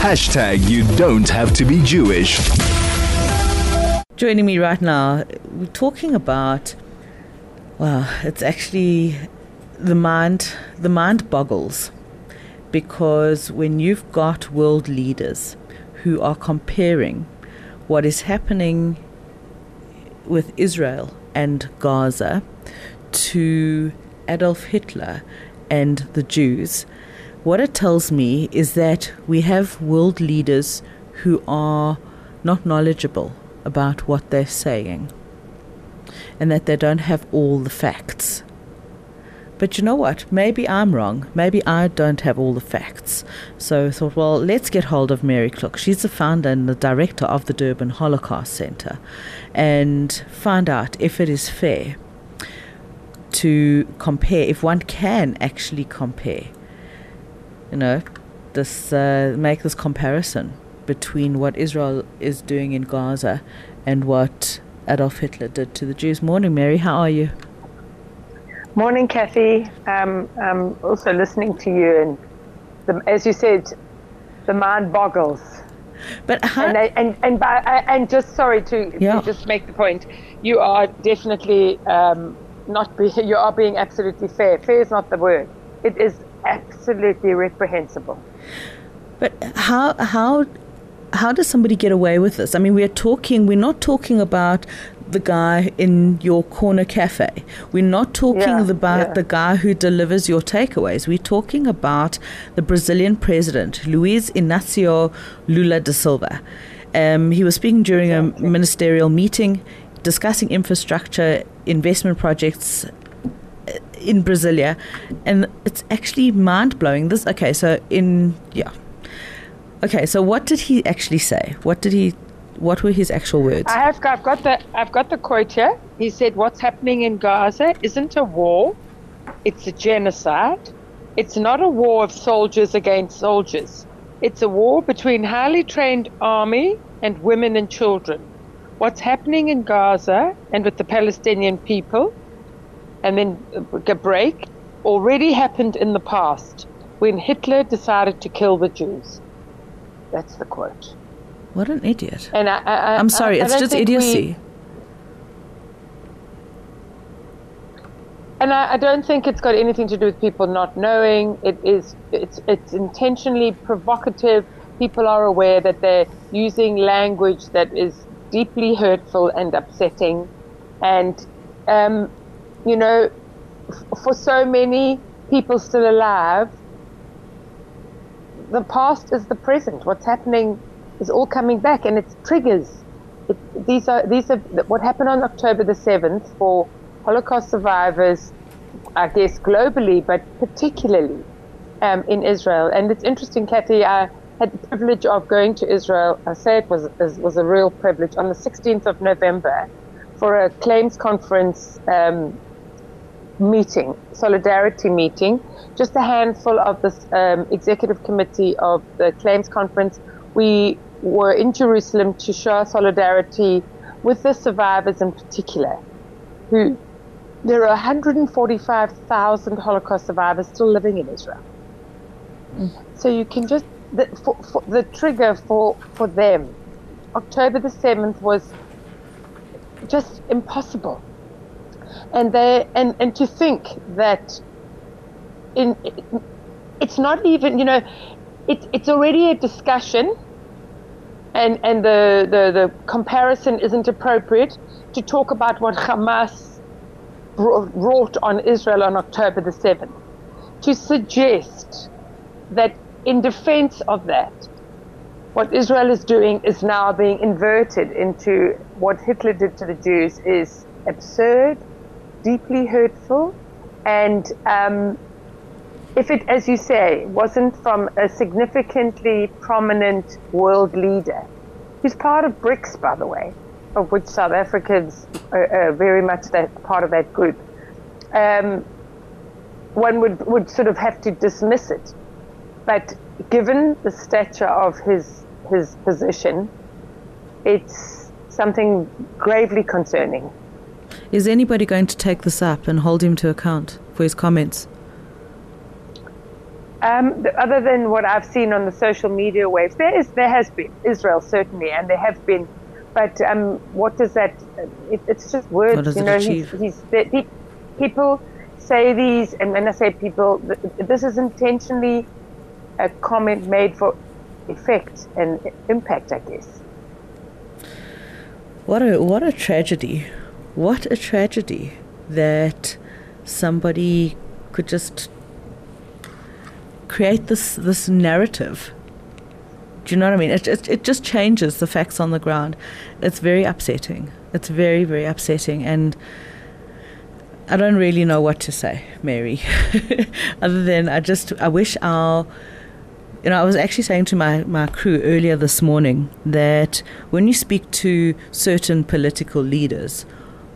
Hashtag you don't have to be Jewish. Joining me right now, we're talking about, well, it's actually the mind, the mind boggles because when you've got world leaders who are comparing what is happening with Israel and Gaza to Adolf Hitler and the Jews, what it tells me is that we have world leaders who are not knowledgeable about what they're saying and that they don't have all the facts. But you know what? Maybe I'm wrong. Maybe I don't have all the facts. So I thought, well, let's get hold of Mary Kluk. She's the founder and the director of the Durban Holocaust Center and find out if it is fair to compare, if one can actually compare, you know, this, uh, make this comparison between what Israel is doing in Gaza and what Adolf Hitler did to the Jews. Morning, Mary. How are you? Morning, Kathy. Um, I'm also listening to you, and the, as you said, the mind boggles. But how, and, I, and and by, and just sorry to, Yeah. to just make the point, you are definitely um, not be, you are being absolutely fair. Fair is not the word. It is absolutely reprehensible. But how how how does somebody get away with this? I mean, we're talking. We're not talking about the guy in your corner cafe. We're not talking Yeah, about yeah. the guy who delivers your takeaways. We're talking about the Brazilian president, Luiz Inácio Lula da Silva. Um, he was speaking during a ministerial meeting discussing infrastructure investment projects in Brasilia, and it's actually mind blowing. This okay, so in yeah, okay, so what did he actually say? What did he? What were his actual words? I have I've got the I've got the quote here. He said, "What's happening in Gaza isn't a war; it's a genocide. It's not a war of soldiers against soldiers. It's a war between highly trained army and women and children. What's happening in Gaza and with the Palestinian people, and then a break, already happened in the past when Hitler decided to kill the Jews." That's the quote. what an idiot! And I, I'm sorry, I- I it's just think we- idiocy. And I, I don't think it's got anything to do with people not knowing. It is it's it's intentionally provocative. People are aware that they're using language that is deeply hurtful and upsetting, and um, you know, for so many people still alive, the past is the present. What's happening is all coming back, and it's triggers. It, these are these are what happened on October the seventh for Holocaust survivors, I guess globally, but particularly um, in Israel. And it's interesting, Kathy. I had the privilege of going to Israel. I say it was was, was a real privilege on the 16th of November for a claims conference. Um, meeting, solidarity meeting, just a handful of the um, executive committee of the claims conference. We were in Jerusalem to show solidarity with the survivors in particular, who there are 145,000 Holocaust survivors still living in Israel. So you can just the, for, for the trigger for for them, October the seventh was just impossible and they and and to think that in it's not even you know it, it's already a discussion and and the, the the comparison isn't appropriate to talk about what Hamas wrought on Israel on October the 7th to suggest that in defense of that what Israel is doing is now being inverted into what Hitler did to the Jews is absurd deeply hurtful. And um, if it, as you say, wasn't from a significantly prominent world leader, who's part of BRICS, by the way, of which South Africans are, uh, very much that part of that group, um, one would, would sort of have to dismiss it. But given the stature of his his position, it's something gravely concerning. Is anybody going to take this up and hold him to account for his comments? Um, other than what I've seen on the social media waves, there is there has been Israel certainly, and there have been, but um, what does that? It, it's just words, What does you know. He's, he's, pe- people say these, and when I say people, this is intentionally a comment made for effect and impact, I guess. What a what a tragedy. What a tragedy that somebody could just create this this narrative. Do you know what I mean? It, it it just changes the facts on the ground. It's very upsetting. It's very very upsetting and I don't really know what to say, Mary. Other than I just I wish our you know, I was actually saying to my, my crew earlier this morning that when you speak to certain political leaders,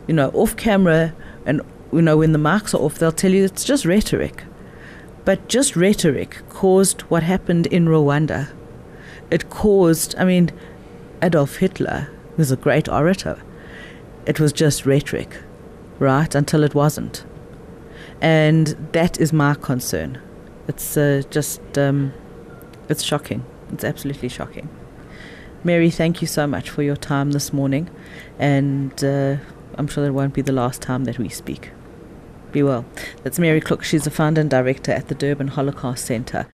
you know, off camera and, you know, when the mics are off, they'll tell you it's just rhetoric. But just rhetoric caused what happened in Rwanda. It caused, I mean, Adolf Hitler was a great orator. It was just rhetoric, right? Until it wasn't. And that is my concern. It's uh, just. Um, it's shocking. It's absolutely shocking. Mary, thank you so much for your time this morning, and uh, I'm sure that won't be the last time that we speak. Be well. That's Mary Kluk. She's a founder and director at the Durban Holocaust Centre.